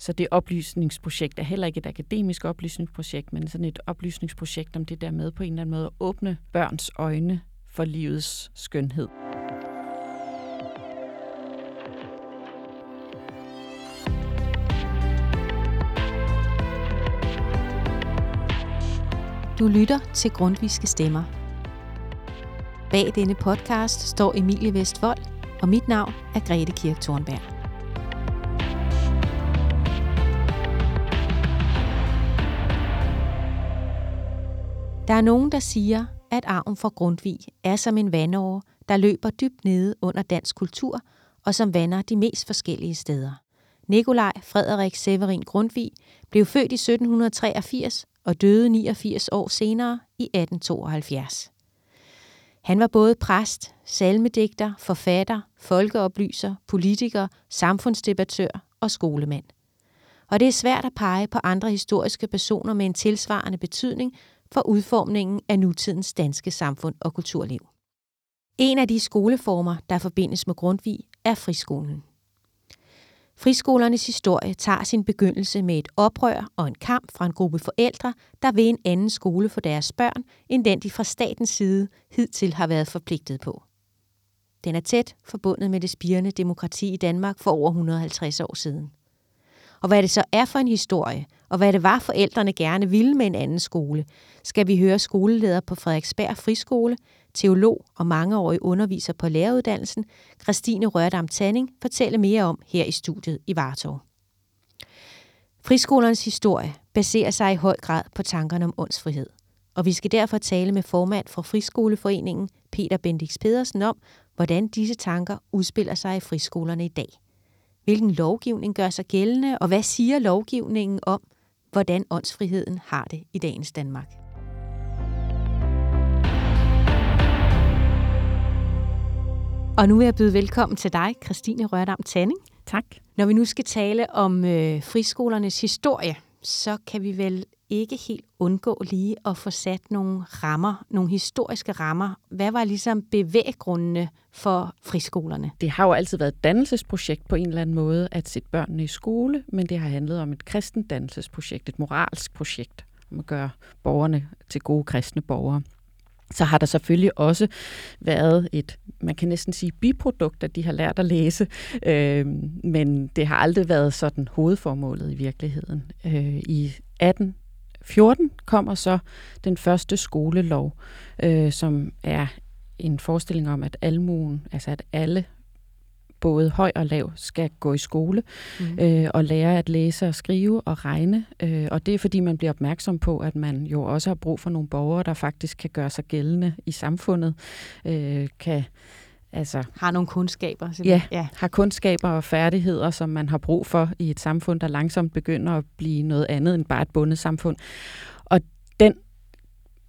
Så det oplysningsprojekt er heller ikke et akademisk oplysningsprojekt, men sådan et oplysningsprojekt om det der med på en eller anden måde at åbne børns øjne for livets skønhed. Du lytter til Grundviske Stemmer. Bag denne podcast står Emilie Vestvold, og mit navn er Grete Kirk Thornberg. Der er nogen, der siger, at arven fra Grundtvig er som en vandåre, der løber dybt nede under dansk kultur og som vander de mest forskellige steder. Nikolaj Frederik Severin Grundtvig blev født i 1783 og døde 89 år senere i 1872. Han var både præst, salmedigter, forfatter, folkeoplyser, politiker, samfundsdebattør og skolemand. Og det er svært at pege på andre historiske personer med en tilsvarende betydning for udformningen af nutidens danske samfund og kulturliv. En af de skoleformer, der forbindes med Grundtvig, er friskolen. Friskolernes historie tager sin begyndelse med et oprør og en kamp fra en gruppe forældre, der vil en anden skole for deres børn, end den de fra statens side hidtil har været forpligtet på. Den er tæt forbundet med det spirende demokrati i Danmark for over 150 år siden. Og hvad det så er for en historie, og hvad det var forældrene gerne ville med en anden skole, skal vi høre skoleleder på Frederiksberg Friskole, teolog og mangeårig underviser på læreruddannelsen, Christine Rørdam Tanning, fortælle mere om her i studiet i Vartov. Friskolernes historie baserer sig i høj grad på tankerne om åndsfrihed. Og vi skal derfor tale med formand for Friskoleforeningen, Peter Bendix Pedersen, om, hvordan disse tanker udspiller sig i friskolerne i dag. Hvilken lovgivning gør sig gældende, og hvad siger lovgivningen om, hvordan åndsfriheden har det i dagens Danmark? Og nu vil jeg byde velkommen til dig, Christine Rørdam Tanning. Tak. Når vi nu skal tale om øh, friskolernes historie, så kan vi vel ikke helt undgå lige at få sat nogle rammer, nogle historiske rammer. Hvad var ligesom bevæggrundene for friskolerne? Det har jo altid været et dannelsesprojekt på en eller anden måde at sætte børnene i skole, men det har handlet om et kristent dannelsesprojekt, et moralsk projekt, om at gøre borgerne til gode kristne borgere så har der selvfølgelig også været et, man kan næsten sige, biprodukt, at de har lært at læse, øh, men det har aldrig været sådan hovedformålet i virkeligheden. Øh, I 1814 kommer så den første skolelov, øh, som er en forestilling om, at almuen, altså at alle både høj og lav skal gå i skole mm. øh, og lære at læse og skrive og regne. Øh, og det er fordi, man bliver opmærksom på, at man jo også har brug for nogle borgere, der faktisk kan gøre sig gældende i samfundet. Øh, kan Altså, har nogle kundskaber. Ja, ja, har kundskaber og færdigheder, som man har brug for i et samfund, der langsomt begynder at blive noget andet end bare et bundet samfund. Og den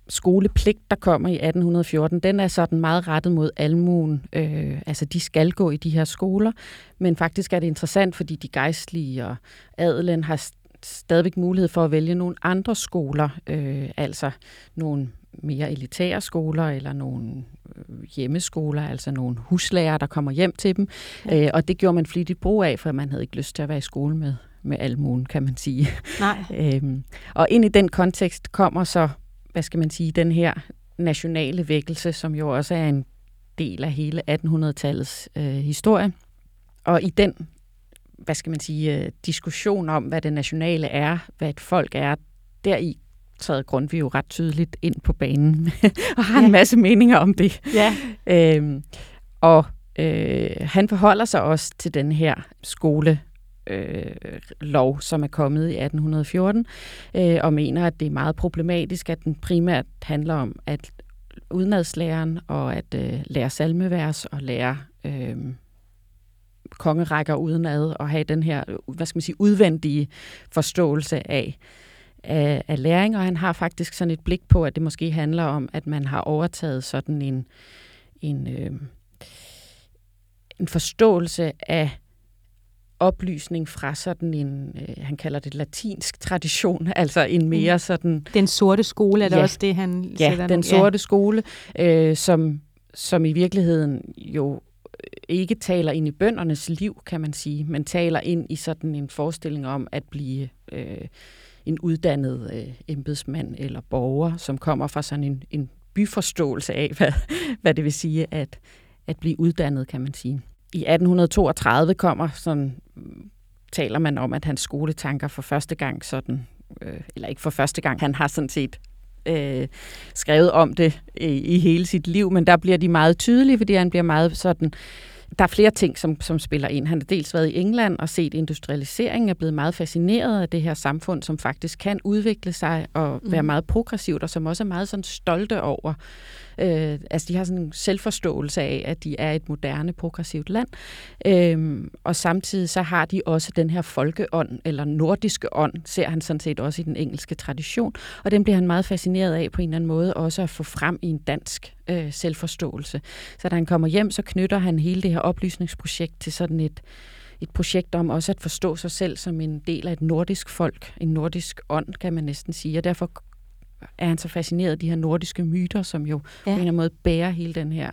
skolepligt, der kommer i 1814, den er sådan meget rettet mod almuen. Øh, altså, de skal gå i de her skoler, men faktisk er det interessant, fordi de gejstlige og adelen har stadigvæk mulighed for at vælge nogle andre skoler, øh, altså nogle mere elitære skoler eller nogle øh, hjemmeskoler, altså nogle huslærer, der kommer hjem til dem. Ja. Øh, og det gjorde man flittigt brug af, for man havde ikke lyst til at være i skole med, med almuen, kan man sige. Nej. øhm, og ind i den kontekst kommer så hvad skal man sige, den her nationale vækkelse, som jo også er en del af hele 1800-tallets øh, historie. Og i den, hvad skal man sige, øh, diskussion om, hvad det nationale er, hvad et folk er, deri træder Grundtvig jo ret tydeligt ind på banen og har ja. en masse meninger om det. Ja. Øhm, og øh, han forholder sig også til den her skole øh, lov, som er kommet i 1814, øh, og mener, at det er meget problematisk, at den primært handler om at udenadslæreren og at øh, lære salmevers og lære øh, kongerækker udenad og have den her, hvad skal man sige, udvendige forståelse af, af, af læring, og han har faktisk sådan et blik på, at det måske handler om, at man har overtaget sådan en, en, øh, en forståelse af oplysning fra sådan en, øh, han kalder det latinsk tradition, altså en mere mm. sådan... Den sorte skole, er det ja, også det, han Ja, den sorte ja. skole, øh, som, som i virkeligheden jo ikke taler ind i bøndernes liv, kan man sige, men taler ind i sådan en forestilling om at blive øh, en uddannet øh, embedsmand eller borger, som kommer fra sådan en, en byforståelse af, hvad, hvad det vil sige at, at blive uddannet, kan man sige. I 1832 kommer sådan, taler man om, at hans skoletanker for første gang sådan, øh, eller ikke for første gang, han har sådan set øh, skrevet om det øh, i hele sit liv, men der bliver de meget tydelige, fordi han bliver meget sådan der er flere ting, som, som spiller ind. Han har dels været i England og set industrialiseringen, er blevet meget fascineret af det her samfund, som faktisk kan udvikle sig og være mm. meget progressivt, og som også er meget sådan stolte over Øh, altså de har sådan en selvforståelse af, at de er et moderne, progressivt land. Øh, og samtidig så har de også den her folkeånd, eller nordiske ånd, ser han sådan set også i den engelske tradition. Og den bliver han meget fascineret af på en eller anden måde, også at få frem i en dansk øh, selvforståelse. Så da han kommer hjem, så knytter han hele det her oplysningsprojekt til sådan et et projekt om også at forstå sig selv som en del af et nordisk folk, en nordisk ånd, kan man næsten sige. Og derfor er han så fascineret af de her nordiske myter, som jo ja. på en eller anden måde bærer hele den her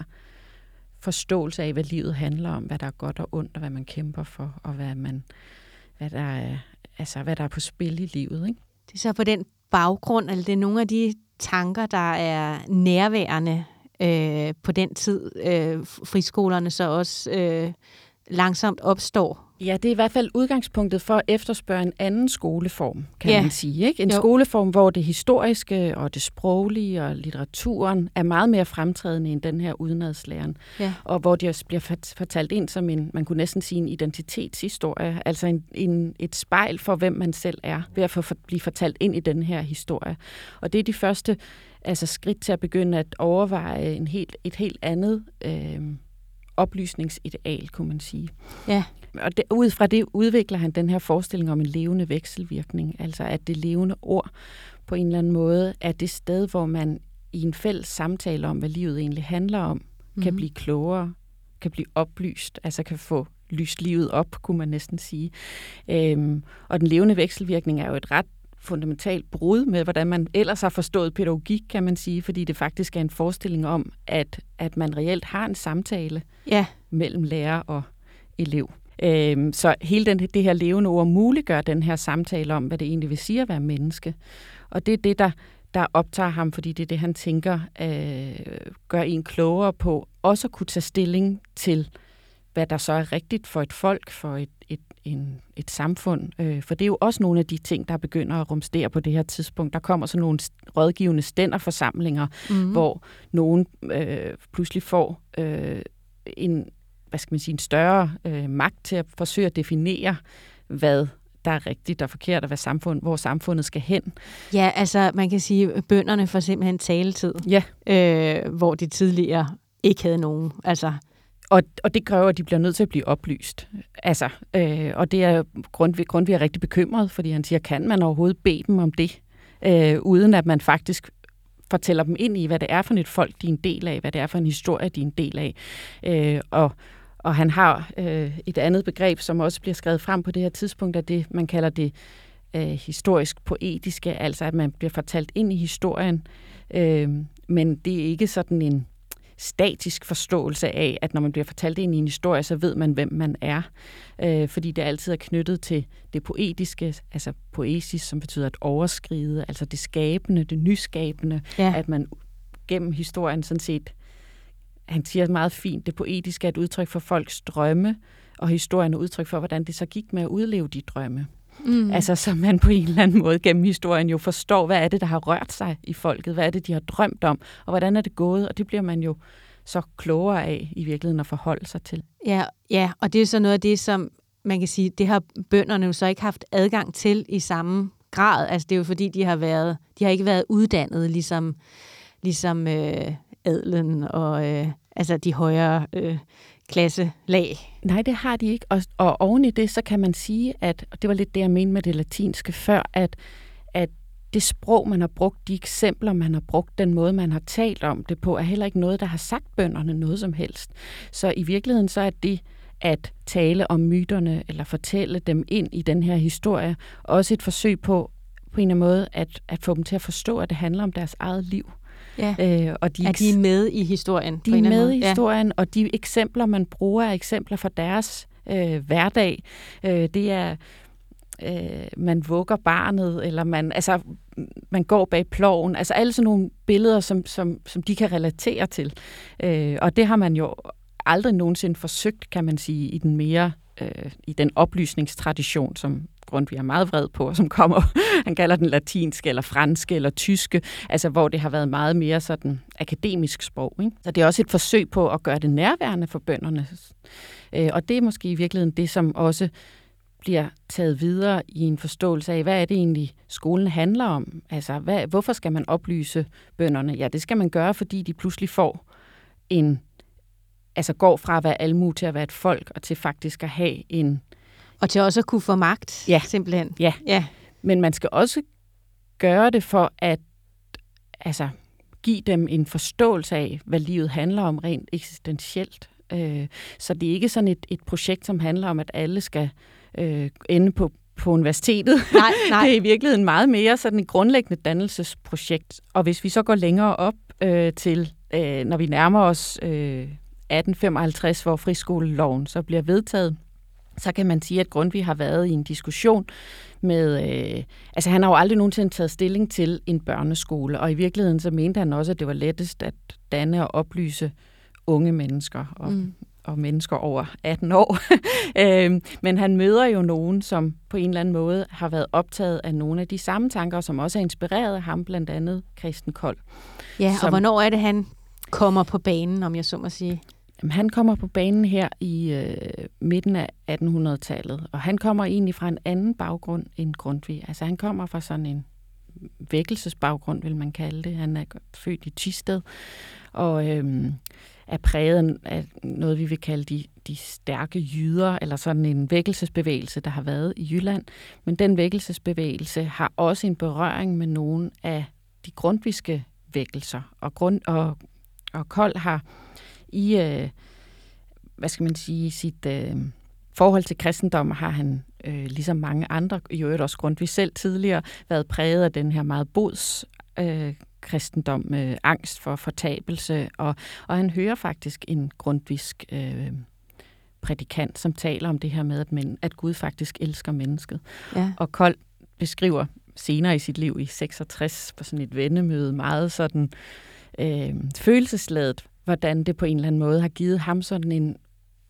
forståelse af, hvad livet handler om, hvad der er godt og ondt, og hvad man kæmper for, og hvad man hvad der er, altså, hvad der er på spil i livet. Ikke? Det er så på den baggrund, eller det er nogle af de tanker, der er nærværende øh, på den tid, øh, friskolerne så også øh, langsomt opstår Ja, det er i hvert fald udgangspunktet for at efterspørge en anden skoleform, kan ja. man sige. Ikke? En jo. skoleform, hvor det historiske og det sproglige og litteraturen er meget mere fremtrædende end den her udenadslæren. Ja. Og hvor det også bliver fortalt ind som en, man kunne næsten sige en identitetshistorie, altså en, en, et spejl for, hvem man selv er, ved at få, for, blive fortalt ind i den her historie. Og det er de første altså skridt til at begynde at overveje en helt, et helt andet... Øh, oplysningsideal, kunne man sige. Ja og det, ud fra det udvikler han den her forestilling om en levende vekselvirkning, altså at det levende ord på en eller anden måde er det sted, hvor man i en fælles samtale om, hvad livet egentlig handler om, mm-hmm. kan mhm. blive klogere, kan blive oplyst, altså kan få lyst livet op, kunne man næsten sige. Øhm, og den levende vekselvirkning er jo et ret fundamentalt brud med, hvordan man ellers har forstået pædagogik, kan man sige, fordi det faktisk er en forestilling om, at, at man reelt har en samtale ja. mellem lærer og elev. Øhm, så hele den, det her levende ord muliggør den her samtale om, hvad det egentlig vil sige at være menneske. Og det er det, der, der optager ham, fordi det er det, han tænker øh, gør en klogere på også at kunne tage stilling til, hvad der så er rigtigt for et folk, for et, et, en, et samfund. Øh, for det er jo også nogle af de ting, der begynder at rumstere på det her tidspunkt. Der kommer så nogle rådgivende stænderforsamlinger, mm-hmm. hvor nogen øh, pludselig får øh, en, hvad skal man sige, en større øh, magt til at forsøge at definere, hvad der er rigtigt og forkert, og hvad samfund, hvor samfundet skal hen. Ja, altså man kan sige, at bønderne får simpelthen taletid, ja. øh, hvor de tidligere ikke havde nogen. Altså, og, og det kræver, at de bliver nødt til at blive oplyst. Altså, øh, og det er Grundtvig, Grundtvig er rigtig bekymret, fordi han siger, kan man overhovedet bede dem om det, øh, uden at man faktisk fortæller dem ind i, hvad det er for et folk, de er en del af, hvad det er for en historie, de er en del af. Øh, og, og han har øh, et andet begreb, som også bliver skrevet frem på det her tidspunkt, af det, man kalder det øh, historisk poetiske, altså at man bliver fortalt ind i historien, øh, men det er ikke sådan en statisk forståelse af, at når man bliver fortalt ind i en historie, så ved man, hvem man er. Øh, fordi det altid er knyttet til det poetiske, altså poesis, som betyder at overskride, altså det skabende, det nyskabende, ja. at man gennem historien sådan set han siger meget fint, det poetiske er et udtryk for folks drømme, og historien er udtryk for, hvordan det så gik med at udleve de drømme. Mm. Altså, så man på en eller anden måde gennem historien jo forstår, hvad er det, der har rørt sig i folket, hvad er det, de har drømt om, og hvordan er det gået, og det bliver man jo så klogere af i virkeligheden at forholde sig til. Ja, ja, og det er så noget af det, som man kan sige, det har bønderne jo så ikke haft adgang til i samme grad. Altså, det er jo fordi, de har været, de har ikke været uddannet, ligesom, ligesom øh, adlen og øh, altså de højere øh, klasselag. Nej, det har de ikke. Og, og oven i det, så kan man sige, at, og det var lidt det, jeg mente med det latinske før, at, at det sprog, man har brugt, de eksempler, man har brugt, den måde, man har talt om det på, er heller ikke noget, der har sagt bønderne noget som helst. Så i virkeligheden så er det at tale om myterne, eller fortælle dem ind i den her historie, også et forsøg på, på en eller anden måde, at, at få dem til at forstå, at det handler om deres eget liv. Ja. Øh, og de, er de med i historien? De er med i historien, ja. og de eksempler, man bruger, er eksempler fra deres øh, hverdag. Øh, det er øh, man vugger barnet, eller man, altså, man går bag ploven. Altså alle sådan nogle billeder, som, som, som de kan relatere til. Øh, og det har man jo aldrig nogensinde forsøgt, kan man sige, i den mere øh, i den oplysningstradition, som Grundtvig er meget vred på, som kommer, han kalder den latinske, eller franske, eller tyske, altså hvor det har været meget mere sådan akademisk sprog. Ikke? Så det er også et forsøg på at gøre det nærværende for bønderne. Øh, og det er måske i virkeligheden det, som også bliver taget videre i en forståelse af, hvad er det egentlig, skolen handler om? Altså, hvad, hvorfor skal man oplyse bønderne? Ja, det skal man gøre, fordi de pludselig får en, altså går fra at være almu til at være et folk, og til faktisk at have en... Og til også at kunne få magt, ja. simpelthen. Ja. ja, men man skal også gøre det for at altså, give dem en forståelse af, hvad livet handler om rent eksistentielt. Øh, så det er ikke sådan et, et projekt, som handler om, at alle skal øh, ende på, på universitetet. Nej, nej. det er i virkeligheden meget mere sådan et grundlæggende dannelsesprojekt. Og hvis vi så går længere op øh, til, øh, når vi nærmer os øh, 1855, hvor friskoleloven så bliver vedtaget, så kan man sige, at Grundtvig har været i en diskussion med, øh, altså han har jo aldrig nogensinde taget stilling til en børneskole, og i virkeligheden så mente han også, at det var lettest at danne og oplyse unge mennesker. Og mm og mennesker over 18 år. øh, men han møder jo nogen, som på en eller anden måde har været optaget af nogle af de samme tanker, som også er inspireret ham, blandt andet Christen Kold. Ja, som, og hvornår er det, han kommer på banen, om jeg så må sige? Jamen, han kommer på banen her i øh, midten af 1800-tallet, og han kommer egentlig fra en anden baggrund end Grundtvig. Altså, han kommer fra sådan en vækkelsesbaggrund, vil man kalde det. Han er født i Tisted, og øhm, er præget af noget, vi vil kalde de, de stærke jyder, eller sådan en vækkelsesbevægelse, der har været i Jylland. Men den vækkelsesbevægelse har også en berøring med nogle af de grundviske vækkelser. Og, grund, og, og Kold har i, øh, hvad skal man sige, sit øh, forhold til kristendom, har han, øh, ligesom mange andre, i øvrigt også Grundtvig selv tidligere, været præget af den her meget bods øh, kristendom med angst for fortabelse, og, og han hører faktisk en grundvisk øh, prædikant, som taler om det her med, at, men, at Gud faktisk elsker mennesket. Ja. Og Kold beskriver senere i sit liv i 66 på sådan et vendemøde meget sådan øh, følelsesladet, hvordan det på en eller anden måde har givet ham sådan en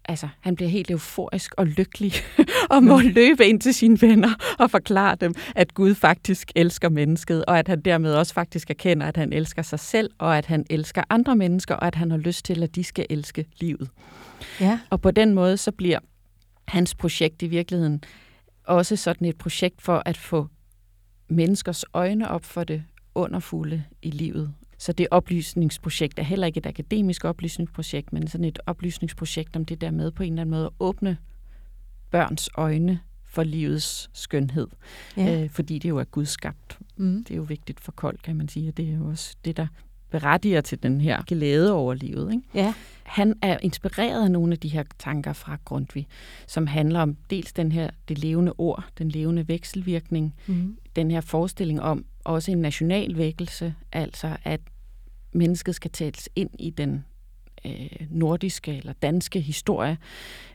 altså, han bliver helt euforisk og lykkelig og må ja. løbe ind til sine venner og forklare dem, at Gud faktisk elsker mennesket, og at han dermed også faktisk erkender, at han elsker sig selv, og at han elsker andre mennesker, og at han har lyst til, at de skal elske livet. Ja. Og på den måde, så bliver hans projekt i virkeligheden også sådan et projekt for at få menneskers øjne op for det underfulde i livet, så det oplysningsprojekt er heller ikke et akademisk oplysningsprojekt, men sådan et oplysningsprojekt om det der med på en eller anden måde at åbne børns øjne for livets skønhed. Ja. Øh, fordi det jo er gudskabt. Mm. Det er jo vigtigt for Kold, kan man sige, og det er jo også det, der berettiger til den her glæde over livet. Ikke? Ja. Han er inspireret af nogle af de her tanker fra Grundtvig, som handler om dels den her, det levende ord, den levende vekselvirkning, mm. den her forestilling om også en national vækkelse, altså at mennesket skal tales ind i den øh, nordiske eller danske historie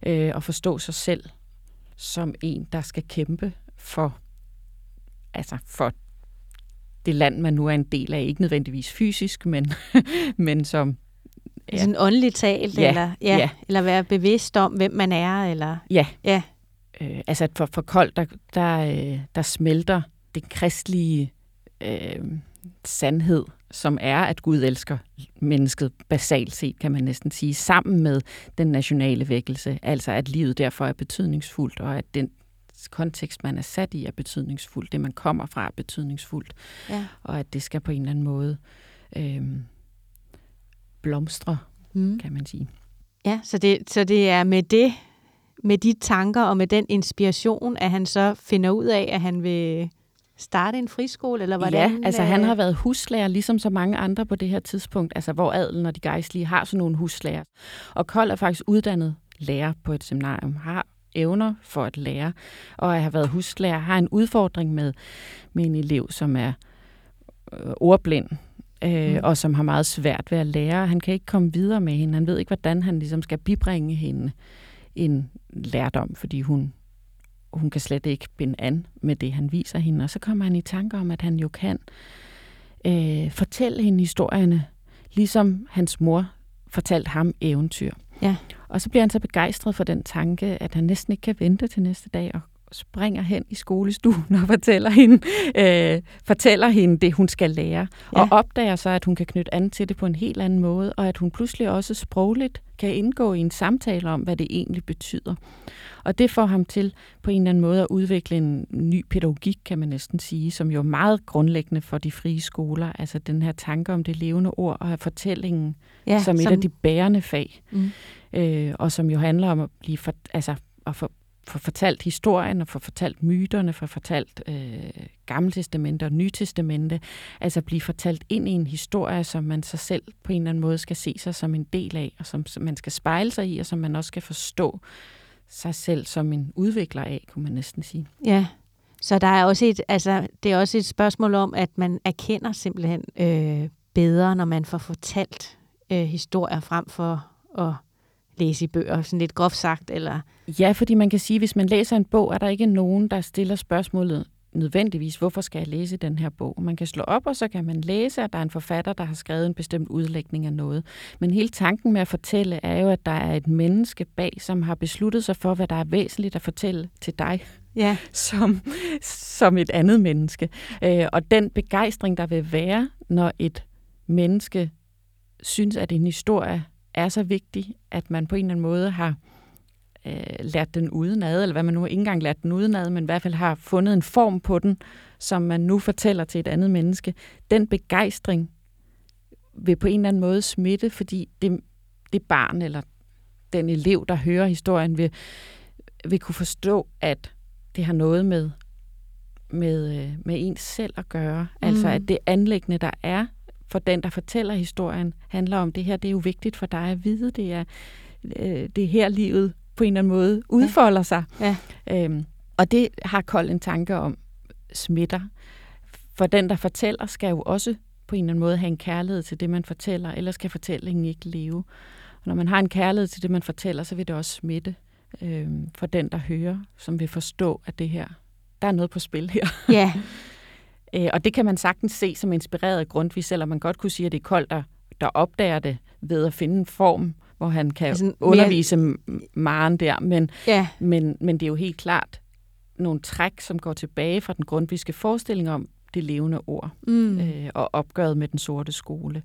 øh, og forstå sig selv som en, der skal kæmpe for, altså for det land, man nu er en del af. Ikke nødvendigvis fysisk, men, men som... Ja. Sådan åndeligt talt, ja, eller, ja, ja. eller være bevidst om, hvem man er, eller... Ja. ja. Øh, altså for, for koldt, der, der, øh, der smelter det kristelige øh, sandhed, som er, at Gud elsker mennesket basalt set, kan man næsten sige, sammen med den nationale vækkelse. Altså at livet derfor er betydningsfuldt, og at den kontekst, man er sat i, er betydningsfuldt. Det, man kommer fra, er betydningsfuldt. Ja. Og at det skal på en eller anden måde øh, blomstre, mm. kan man sige. Ja, så det, så det er med det, med de tanker og med den inspiration, at han så finder ud af, at han vil starte en friskole, eller hvordan? Ja, altså han øh, har været huslærer, ligesom så mange andre på det her tidspunkt, altså hvor adelen og de gejstlige har sådan nogle huslærer. Og Kold er faktisk uddannet lærer på et seminarium, har evner for at lære, og at have været huslærer, har en udfordring med, med en elev, som er øh, ordblind, øh, mm. og som har meget svært ved at lære. Han kan ikke komme videre med hende. Han ved ikke, hvordan han ligesom skal bibringe hende en lærdom, fordi hun, hun kan slet ikke binde an med det, han viser hende. Og så kommer han i tanke om, at han jo kan øh, fortælle hende historierne, ligesom hans mor fortalte ham eventyr. Ja. Og så bliver han så begejstret for den tanke, at han næsten ikke kan vente til næste dag og springer hen i skolestuen og fortæller hende, øh, fortæller hende det, hun skal lære. Ja. Og opdager så, at hun kan knytte an til det på en helt anden måde, og at hun pludselig også sprogligt kan indgå i en samtale om, hvad det egentlig betyder. Og det får ham til på en eller anden måde at udvikle en ny pædagogik, kan man næsten sige, som jo er meget grundlæggende for de frie skoler. Altså den her tanke om det levende ord og fortællingen ja, som et som... af de bærende fag. Mm. Øh, og som jo handler om at blive for, altså, at for, få fortalt historien og få fortalt myterne, få fortalt øh, Gamle Testamente og Nye Testamente, altså blive fortalt ind i en historie, som man sig selv på en eller anden måde skal se sig som en del af, og som man skal spejle sig i, og som man også skal forstå sig selv som en udvikler af, kunne man næsten sige. Ja, så der er også et, altså, det er også et spørgsmål om, at man erkender simpelthen øh, bedre, når man får fortalt øh, historier frem for at læse i bøger, sådan lidt groft sagt? Eller? Ja, fordi man kan sige, at hvis man læser en bog, er der ikke nogen, der stiller spørgsmålet nødvendigvis, hvorfor skal jeg læse den her bog? Man kan slå op, og så kan man læse, at der er en forfatter, der har skrevet en bestemt udlægning af noget. Men hele tanken med at fortælle er jo, at der er et menneske bag, som har besluttet sig for, hvad der er væsentligt at fortælle til dig. Ja. Som, som et andet menneske. Øh, og den begejstring, der vil være, når et menneske synes, at en historie er så vigtig, at man på en eller anden måde har øh, lært den udenad, eller hvad man nu ikke engang lært den udenad, men i hvert fald har fundet en form på den, som man nu fortæller til et andet menneske. Den begejstring vil på en eller anden måde smitte, fordi det, det barn eller den elev, der hører historien, vil, vil kunne forstå, at det har noget med, med, øh, med ens selv at gøre. Mm. Altså at det anlæggende, der er for den, der fortæller historien, handler om, det her det er jo vigtigt for dig at vide. Det er, øh, det er her livet på en eller anden måde udfolder ja. sig. Ja. Øhm, og det har Kold en tanke om smitter. For den, der fortæller, skal jo også på en eller anden måde have en kærlighed til det, man fortæller, ellers skal fortællingen ikke leve. Og når man har en kærlighed til det, man fortæller, så vil det også smitte øhm, for den, der hører, som vil forstå, at det her, der er noget på spil her. Ja, Øh, og det kan man sagtens se som inspireret af Grundtvig, selvom man godt kunne sige, at det er koldt, der, der opdager det ved at finde en form, hvor han kan altså, undervise mere... Maren der. Men, ja. men, men det er jo helt klart nogle træk, som går tilbage fra den grundviske forestilling om det levende ord mm. øh, og opgøret med den sorte skole.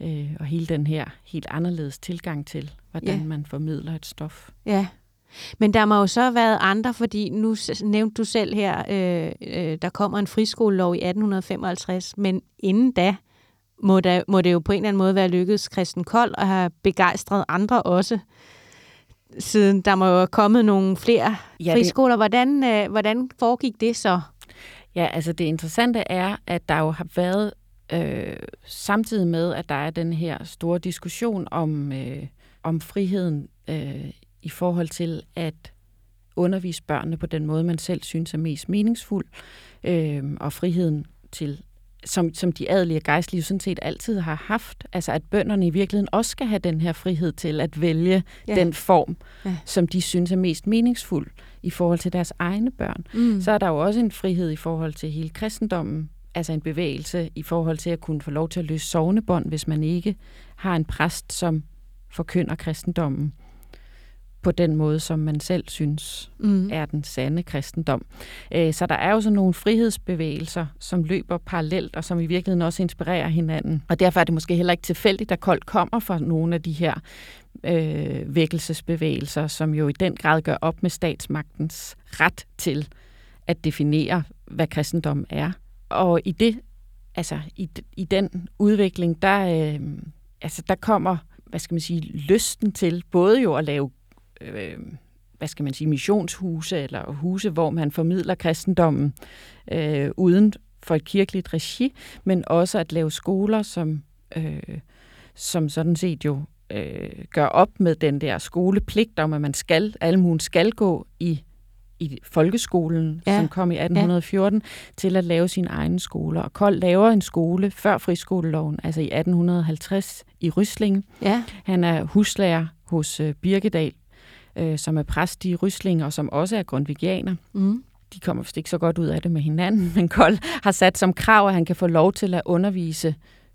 Øh, og hele den her helt anderledes tilgang til, hvordan ja. man formidler et stof. Ja, men der må jo så have været andre, fordi nu nævnte du selv her, øh, øh, der kommer en friskolelov i 1855, men inden da må, der, må det jo på en eller anden måde være lykkedes Christen Kold at have begejstret andre også, siden der må jo have kommet nogle flere ja, friskoler. Hvordan, øh, hvordan foregik det så? Ja, altså det interessante er, at der jo har været, øh, samtidig med, at der er den her store diskussion om, øh, om friheden øh, i forhold til at undervise børnene på den måde, man selv synes er mest meningsfuld, øh, og friheden til som, som de adelige og gejstlige sådan set altid har haft. Altså at bønderne i virkeligheden også skal have den her frihed til at vælge ja. den form, ja. som de synes er mest meningsfuld i forhold til deres egne børn. Mm. Så er der jo også en frihed i forhold til hele kristendommen, altså en bevægelse i forhold til at kunne få lov til at løse sovnebånd, hvis man ikke har en præst, som forkynder kristendommen på den måde, som man selv synes mm. er den sande kristendom. Øh, så der er jo sådan nogle frihedsbevægelser, som løber parallelt, og som i virkeligheden også inspirerer hinanden. Og derfor er det måske heller ikke tilfældigt, at Kold kommer fra nogle af de her øh, vækkelsesbevægelser, som jo i den grad gør op med statsmagtens ret til at definere, hvad kristendom er. Og i det, altså i, i den udvikling, der, øh, altså der kommer hvad skal man sige, lysten til både jo at lave øh, hvad skal man sige, missionshuse eller huse, hvor man formidler kristendommen øh, uden for et kirkeligt regi, men også at lave skoler, som, øh, som sådan set jo øh, gør op med den der skolepligt om, at man skal, almuen skal gå i, i folkeskolen, ja. som kom i 1814, ja. til at lave sine egne skoler. Og Kold laver en skole før friskoleloven, altså i 1850 i Rysling. Ja. Han er huslærer hos øh, Birkedal, øh, som er præst i Rysling, og som også er grundvigianer. Mm. De kommer vist ikke så godt ud af det med hinanden, men Kold har sat som krav, at han kan få lov til at undervise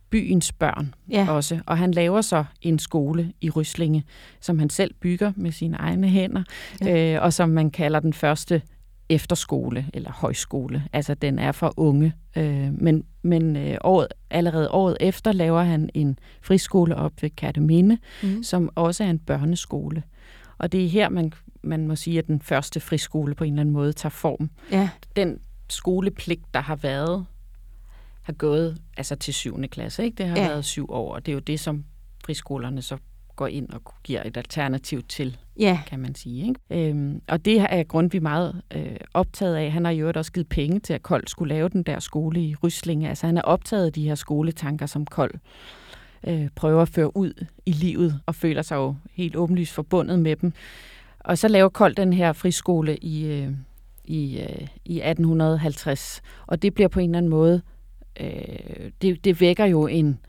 byens børn ja. også. Og han laver så en skole i Ryslinge, som han selv bygger med sine egne hænder, ja. øh, og som man kalder den første efterskole eller højskole. Altså den er for unge. Øh, men men øh, året, allerede året efter laver han en friskole op ved Katteminde, mm. som også er en børneskole. Og det er her, man, man må sige, at den første friskole på en eller anden måde tager form. Ja. Den skolepligt, der har været har gået altså til 7. klasse. Ikke? Det har ja. været syv år, og det er jo det, som friskolerne så går ind og giver et alternativ til, ja. kan man sige. Ikke? Øhm, og det er Grundtvig meget øh, optaget af. Han har jo også givet penge til, at Kold skulle lave den der skole i Ryslinge. Altså han er optaget af de her skoletanker, som Kold øh, prøver at føre ud i livet, og føler sig jo helt åbenlyst forbundet med dem. Og så laver Kold den her friskole i, øh, i, øh, i 1850, og det bliver på en eller anden måde øh, det, det vækker jo en,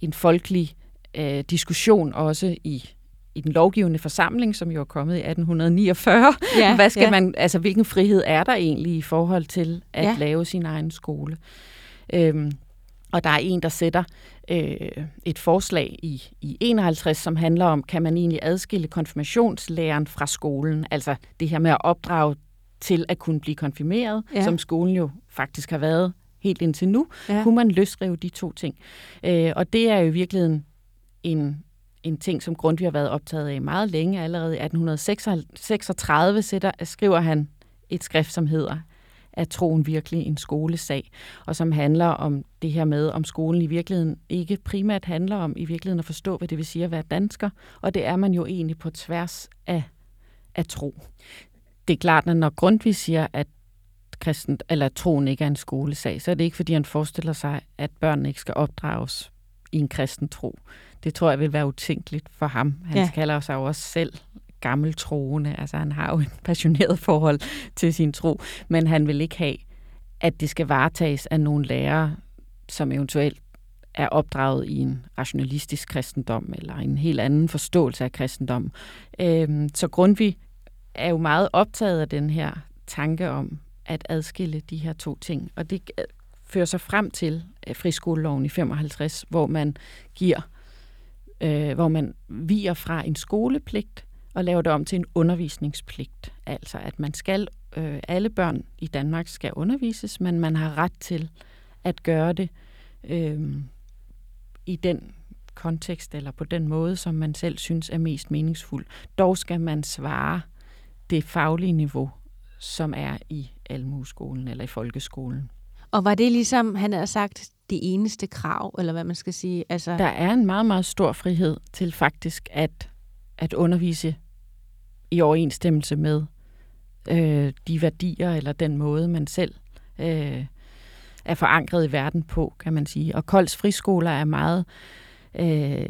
en folkelig øh, diskussion også i i den lovgivende forsamling, som jo er kommet i 1849. Ja, Hvad skal ja. man, altså, hvilken frihed er der egentlig i forhold til at ja. lave sin egen skole? Øhm, og der er en, der sætter øh, et forslag i, i 51, som handler om, kan man egentlig adskille konfirmationslæren fra skolen? Altså det her med at opdrage til at kunne blive konfirmeret, ja. som skolen jo faktisk har været helt indtil nu, ja. kunne man løsrive de to ting. Øh, og det er jo i virkeligheden en, en ting, som Grundtvig har været optaget af meget længe. Allerede i 1836 sætter, skriver han et skrift, som hedder er troen virkelig en skolesag, og som handler om det her med, om skolen i virkeligheden ikke primært handler om i virkeligheden at forstå, hvad det vil sige at være dansker, og det er man jo egentlig på tværs af, af tro. Det er klart, at når Grundtvig siger, at kristen, eller troen ikke er en skolesag, så er det ikke, fordi han forestiller sig, at børnene ikke skal opdrages i en kristen tro. Det tror jeg vil være utænkeligt for ham. Han ja. kalder sig jo også selv gammeltroende. Altså han har jo en passioneret forhold til sin tro, men han vil ikke have, at det skal varetages af nogle lærere, som eventuelt er opdraget i en rationalistisk kristendom eller en helt anden forståelse af kristendom. Øhm, så Grundtvig er jo meget optaget af den her tanke om, at adskille de her to ting. Og det øh, fører sig frem til øh, friskoleloven i 55, hvor man giver, øh, hvor man viger fra en skolepligt og laver det om til en undervisningspligt. Altså at man skal, øh, alle børn i Danmark skal undervises, men man har ret til at gøre det øh, i den kontekst eller på den måde, som man selv synes er mest meningsfuld. Dog skal man svare det faglige niveau, som er i almueskolen eller i folkeskolen. Og var det ligesom, han har sagt, det eneste krav, eller hvad man skal sige? Altså... Der er en meget, meget stor frihed til faktisk at, at undervise i overensstemmelse med øh, de værdier eller den måde, man selv øh, er forankret i verden på, kan man sige. Og Kolds friskoler er meget øh,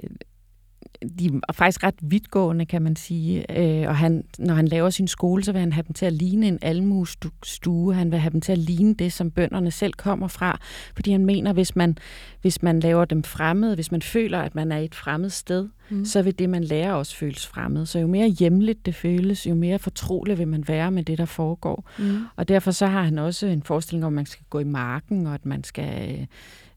de er faktisk ret vidtgående, kan man sige. Øh, og han, når han laver sin skole, så vil han have dem til at ligne en almuestue. Han vil have dem til at ligne det, som bønderne selv kommer fra. Fordi han mener, hvis man, hvis man laver dem fremmede, hvis man føler, at man er et fremmed sted, mm. så vil det, man lærer, også føles fremmed. Så jo mere hjemligt det føles, jo mere fortroligt vil man være med det, der foregår. Mm. Og derfor så har han også en forestilling om, at man skal gå i marken, og at man skal... Øh,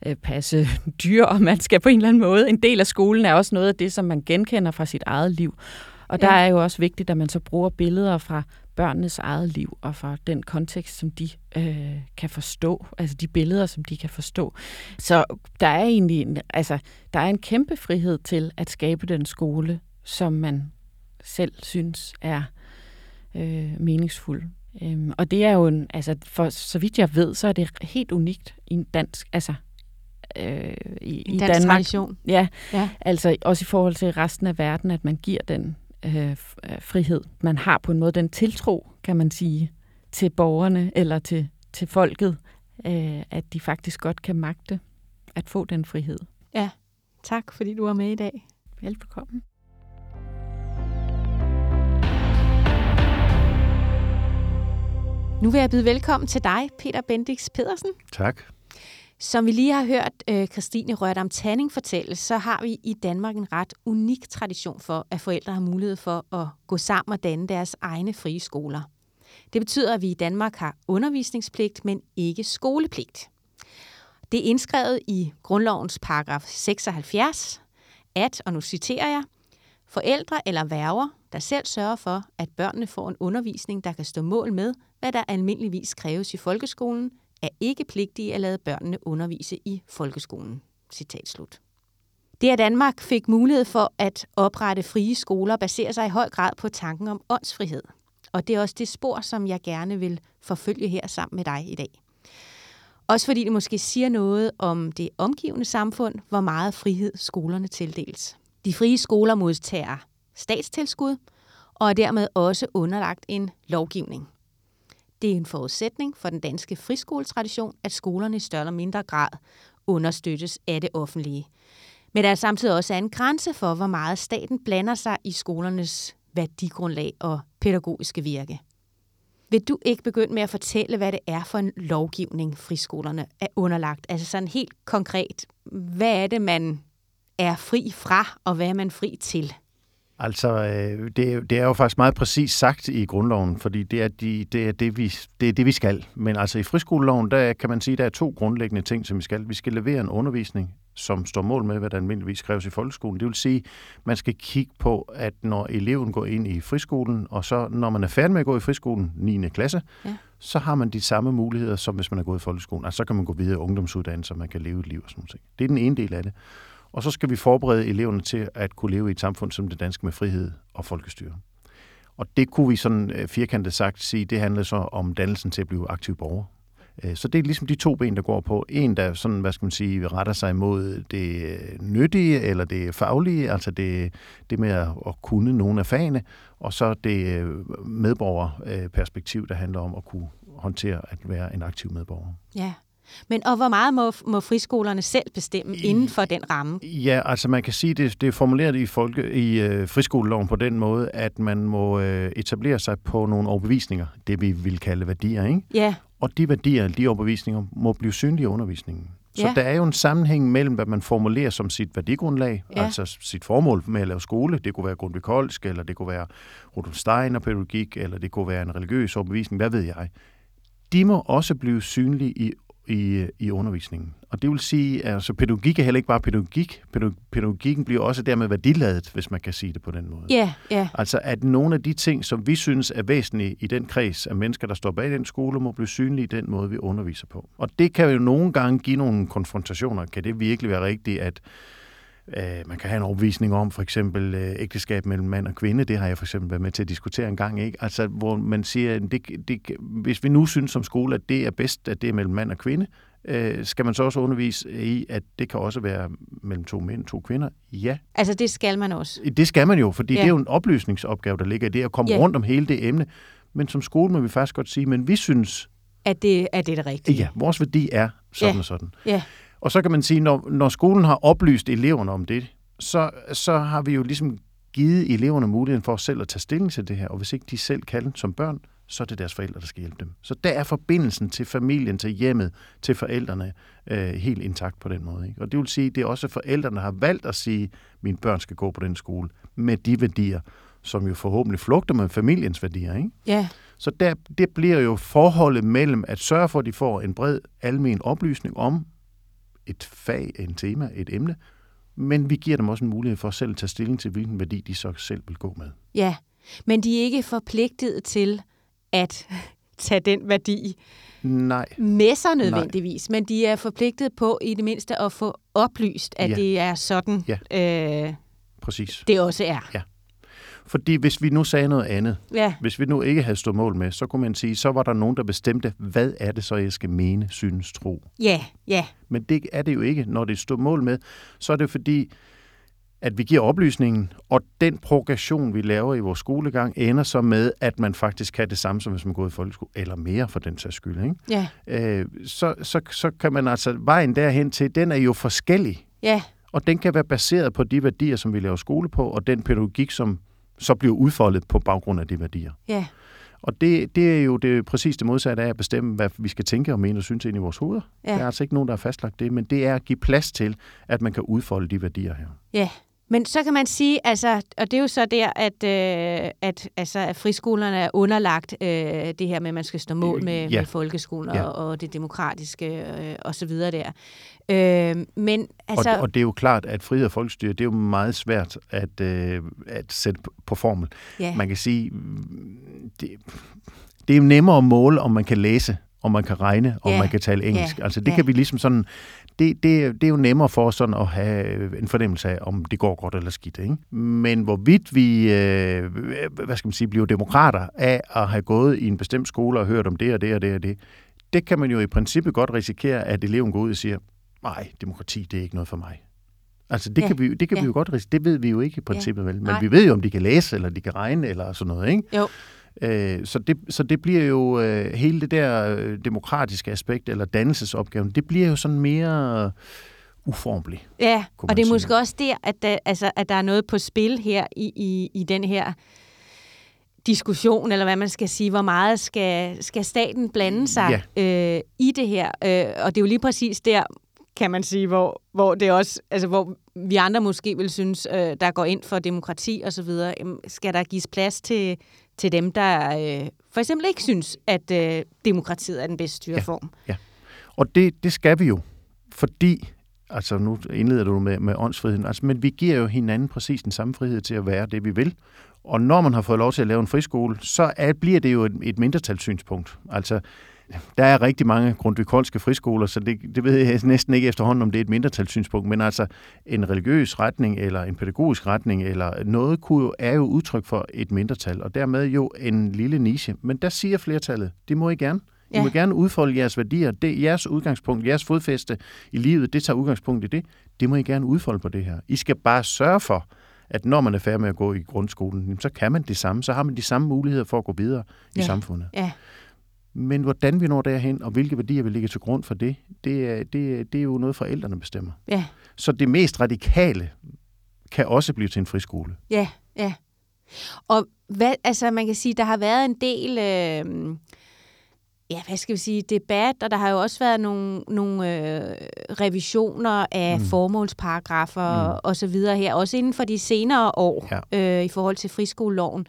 øh, passe dyr, og man skal på en eller anden måde. En del af skolen er også noget af det, som man genkender fra sit eget liv. Og der ja. er jo også vigtigt, at man så bruger billeder fra børnenes eget liv, og fra den kontekst, som de øh, kan forstå, altså de billeder, som de kan forstå. Så der er egentlig en, altså, der er en kæmpe frihed til at skabe den skole, som man selv synes er øh, meningsfuld. Øhm, og det er jo en, altså for så vidt jeg ved, så er det helt unikt i en dansk, altså øh, i, i Danmark. tradition. Ja, ja, altså også i forhold til resten af verden, at man giver den øh, øh, frihed. Man har på en måde den tiltro, kan man sige, til borgerne eller til, til folket, øh, at de faktisk godt kan magte at få den frihed. Ja, tak fordi du var med i dag. Velbekomme. Nu vil jeg byde velkommen til dig, Peter Bendix Pedersen. Tak. Som vi lige har hørt øh, Christine Rørdam Tanning fortælle, så har vi i Danmark en ret unik tradition for, at forældre har mulighed for at gå sammen og danne deres egne frie skoler. Det betyder, at vi i Danmark har undervisningspligt, men ikke skolepligt. Det er indskrevet i grundlovens paragraf 76, at, og nu citerer jeg, forældre eller værger, der selv sørger for, at børnene får en undervisning, der kan stå mål med, hvad der almindeligvis kræves i folkeskolen, er ikke pligtige at lade børnene undervise i folkeskolen. Citat slut. Det, at Danmark fik mulighed for at oprette frie skoler, baserer sig i høj grad på tanken om åndsfrihed. Og det er også det spor, som jeg gerne vil forfølge her sammen med dig i dag. Også fordi det måske siger noget om det omgivende samfund, hvor meget frihed skolerne tildeles. De frie skoler modtager statstilskud og er dermed også underlagt en lovgivning. Det er en forudsætning for den danske friskoletradition, at skolerne i større eller mindre grad understøttes af det offentlige. Men der er samtidig også en grænse for, hvor meget staten blander sig i skolernes værdigrundlag og pædagogiske virke. Vil du ikke begynde med at fortælle, hvad det er for en lovgivning, friskolerne er underlagt? Altså sådan helt konkret, hvad er det, man er fri fra, og hvad er man fri til? Altså, øh, det, det er jo faktisk meget præcis sagt i grundloven, fordi det er, de, det, er det, vi, det er det, vi skal. Men altså i friskoleloven, der kan man sige, der er to grundlæggende ting, som vi skal. Vi skal levere en undervisning, som står mål med, hvad der almindeligvis kræves i folkeskolen. Det vil sige, man skal kigge på, at når eleven går ind i friskolen, og så når man er færdig med at gå i friskolen, 9. klasse, ja. så har man de samme muligheder, som hvis man er gået i folkeskolen. Altså så kan man gå videre i ungdomsuddannelse, og man kan leve et liv og sådan noget. Det er den ene del af det. Og så skal vi forberede eleverne til at kunne leve i et samfund som det danske med frihed og folkestyre. Og det kunne vi sådan øh, firkantet sagt sige, det handler så om dannelsen til at blive aktiv borger. Øh, så det er ligesom de to ben, der går på. En, der sådan, hvad skal man sige, retter sig mod det øh, nyttige eller det faglige, altså det, det med at, kunne nogle af fagene, og så det medborgerperspektiv, der handler om at kunne håndtere at være en aktiv medborger. Ja, men og hvor meget må, må friskolerne selv bestemme I, inden for den ramme? Ja, altså man kan sige, det, det er formuleret i, folke, i øh, friskoleloven på den måde, at man må øh, etablere sig på nogle overbevisninger, det vi vil kalde værdier, ikke? Ja. Og de værdier, de overbevisninger, må blive synlige i undervisningen. Så ja. der er jo en sammenhæng mellem, hvad man formulerer som sit værdigrundlag, ja. altså sit formål med at lave skole. Det kunne være Grundtvig Kolsk, eller det kunne være Rudolf Steiner pædagogik, eller det kunne være en religiøs overbevisning, hvad ved jeg. De må også blive synlige i i, i undervisningen. Og det vil sige, at altså, pædagogik er heller ikke bare pædagogik. Pædagogikken bliver også dermed værdiladet, hvis man kan sige det på den måde. Ja, yeah, ja. Yeah. Altså at nogle af de ting, som vi synes er væsentlige i den kreds af mennesker, der står bag den skole, må blive synlige i den måde, vi underviser på. Og det kan jo nogle gange give nogle konfrontationer. Kan det virkelig være rigtigt, at Øh, man kan have en overbevisning om for eksempel øh, ægteskab mellem mand og kvinde. Det har jeg for eksempel været med til at diskutere en gang. Ikke? Altså, hvor man siger, det, det, hvis vi nu synes som skole, at det er bedst, at det er mellem mand og kvinde, øh, skal man så også undervise i, at det kan også være mellem to mænd to kvinder? Ja. Altså det skal man også? Det skal man jo, fordi ja. det er jo en oplysningsopgave, der ligger i det, at komme ja. rundt om hele det emne. Men som skole må vi faktisk godt sige, men vi synes... At det, at det er det rigtige? Ja, vores værdi er sådan ja. og sådan. Ja. Og så kan man sige, når, når skolen har oplyst eleverne om det, så, så har vi jo ligesom givet eleverne muligheden for selv at tage stilling til det her. Og hvis ikke de selv kan som børn, så er det deres forældre, der skal hjælpe dem. Så der er forbindelsen til familien, til hjemmet, til forældrene øh, helt intakt på den måde. Ikke? Og det vil sige, at det er også forældrene, der har valgt at sige, at mine børn skal gå på den skole med de værdier, som jo forhåbentlig flugter med familiens værdier. Ikke? Ja. Så der, det bliver jo forholdet mellem at sørge for, at de får en bred almen oplysning om, et fag, en tema, et emne, men vi giver dem også en mulighed for selv at tage stilling til, hvilken værdi de så selv vil gå med. Ja, men de er ikke forpligtet til at tage den værdi Nej. med sig nødvendigvis, Nej. men de er forpligtet på i det mindste at få oplyst, at ja. det er sådan, ja. øh, Præcis. det også er. Ja. Fordi hvis vi nu sagde noget andet, ja. hvis vi nu ikke havde stået mål med, så kunne man sige, så var der nogen, der bestemte, hvad er det så, jeg skal mene, synes, tro. Ja, ja. Men det er det jo ikke. Når det står mål med, så er det fordi, at vi giver oplysningen, og den progression, vi laver i vores skolegang, ender så med, at man faktisk kan det samme, som hvis man går i folkeskole, eller mere for den sags skyld. Ikke? Ja. Øh, så, så, så kan man altså, vejen derhen til, den er jo forskellig. Ja. Og den kan være baseret på de værdier, som vi laver skole på, og den pædagogik, som så bliver udfoldet på baggrund af de værdier. Ja. Og det, det er jo det, præcis det modsatte af at bestemme, hvad vi skal tænke og mene og synes ind i vores hoveder. Ja. Der er altså ikke nogen, der har fastlagt det, men det er at give plads til, at man kan udfolde de værdier her. Ja, men så kan man sige, altså, og det er jo så der, at, øh, at, altså, at friskolerne er underlagt øh, det her med, at man skal stå mål med, ja. med folkeskolen ja. og, og det demokratiske øh, og så videre der. Øh, men altså... Og, og det er jo klart, at frihed og folkestyre, det er jo meget svært at, øh, at sætte på formel. Ja. Man kan sige, det, det er jo nemmere at måle, om man kan læse, om man kan regne, om yeah. man kan tale engelsk. Yeah. Altså det yeah. kan vi ligesom sådan, det, det, det er jo nemmere for sådan at have en fornemmelse af, om det går godt eller skidt. Ikke? Men hvorvidt vi, øh, hvad skal man sige, bliver demokrater af at have gået i en bestemt skole og hørt om det og det og det og det, det kan man jo i princippet godt risikere, at eleven går ud og siger, nej, demokrati, det er ikke noget for mig. Altså det ja. kan, vi, det kan ja. vi jo godt risikere. Det ved vi jo ikke i princippet, ja. vel? Men nej. vi ved jo, om de kan læse, eller de kan regne, eller sådan noget, ikke? Jo. Øh, så, det, så det bliver jo øh, hele det der øh, demokratiske aspekt, eller dannelsesopgaven, det bliver jo sådan mere uformelig. Ja, og det er måske også der, at der, altså, at der er noget på spil her i, i, i den her diskussion, eller hvad man skal sige, hvor meget skal, skal staten blande sig ja. øh, i det her. Øh, og det er jo lige præcis der, kan man sige, hvor, hvor det også, altså hvor vi andre måske vil synes, øh, der går ind for demokrati og så videre, skal der gives plads til, til dem, der øh, for eksempel ikke synes, at øh, demokratiet er den bedste styreform. Ja, ja. og det, det skal vi jo, fordi, altså nu indleder du med, med åndsfriheden, altså, men vi giver jo hinanden præcis den samme frihed til at være det, vi vil. Og når man har fået lov til at lave en friskole, så er, bliver det jo et, et mindretalssynspunkt. Altså, der er rigtig mange grundvikolske friskoler, så det, det ved jeg næsten ikke efterhånden, om det er et mindretalssynspunkt, men altså en religiøs retning eller en pædagogisk retning eller noget kunne jo, er jo udtryk for et mindretal, og dermed jo en lille niche. Men der siger flertallet, det må I gerne. I ja. må gerne udfolde jeres værdier. Det er jeres udgangspunkt, jeres fodfæste i livet, det tager udgangspunkt i det. Det må I gerne udfolde på det her. I skal bare sørge for, at når man er færdig med at gå i grundskolen, så kan man det samme. Så har man de samme muligheder for at gå videre ja. i samfundet. Ja. Men hvordan vi når derhen, og hvilke værdier vi ligger til grund for det, det er, det, det er jo noget, forældrene bestemmer. Ja. Så det mest radikale kan også blive til en friskole. Ja, ja. Og hvad, altså man kan sige, der har været en del, øh, ja, hvad skal vi sige, debat, og der har jo også været nogle, nogle øh, revisioner af mm. formålsparagrafer mm. og så videre her, også inden for de senere år ja. øh, i forhold til friskoleloven.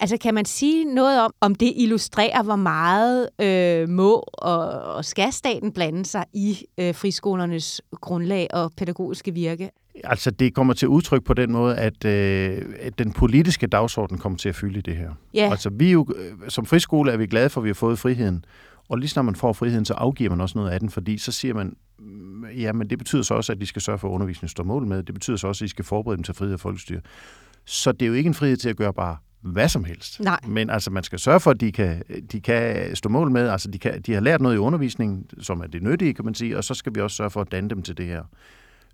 Altså kan man sige noget om, om det illustrerer, hvor meget øh, må og, og skal staten blande sig i øh, friskolernes grundlag og pædagogiske virke? Altså det kommer til udtryk på den måde, at, øh, at den politiske dagsorden kommer til at fylde det her. Ja. Altså vi jo, øh, som friskole er vi glade for, at vi har fået friheden. Og lige når man får friheden, så afgiver man også noget af den, fordi så siger man, mm, ja, men det betyder så også, at de skal sørge for, at undervisningen står mål med. Det betyder så også, at de skal forberede dem til frihed og folkestyre. Så det er jo ikke en frihed til at gøre bare hvad som helst. Nej. Men altså, man skal sørge for, at de kan, de kan stå mål med, altså de, kan, de har lært noget i undervisningen, som er det nyttige, kan man sige, og så skal vi også sørge for at danne dem til det her.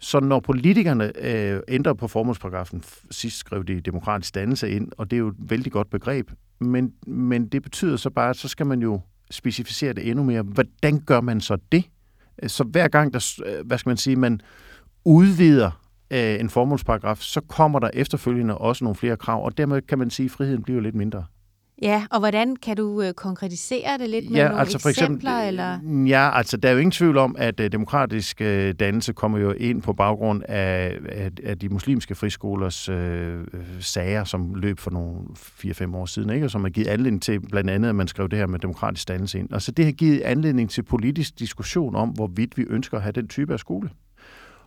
Så når politikerne øh, ændrer på formålsparagrafen, sidst skrev de demokratisk dannelse ind, og det er jo et vældig godt begreb, men, men det betyder så bare, at så skal man jo specificere det endnu mere. Hvordan gør man så det? Så hver gang, der, øh, hvad skal man sige, man udvider øh, en formålsparagraf, så kommer der efterfølgende også nogle flere krav, og dermed kan man sige, at friheden bliver lidt mindre. Ja, og hvordan kan du øh, konkretisere det lidt med ja, nogle altså for eksempler? Eller? Ja, altså der er jo ingen tvivl om, at øh, demokratisk øh, dannelse kommer jo ind på baggrund af, af, af de muslimske friskolers øh, sager, som løb for nogle 4-5 år siden, ikke? og som har givet anledning til blandt andet, at man skrev det her med demokratisk dannelse ind. Altså det har givet anledning til politisk diskussion om, hvorvidt vi ønsker at have den type af skole.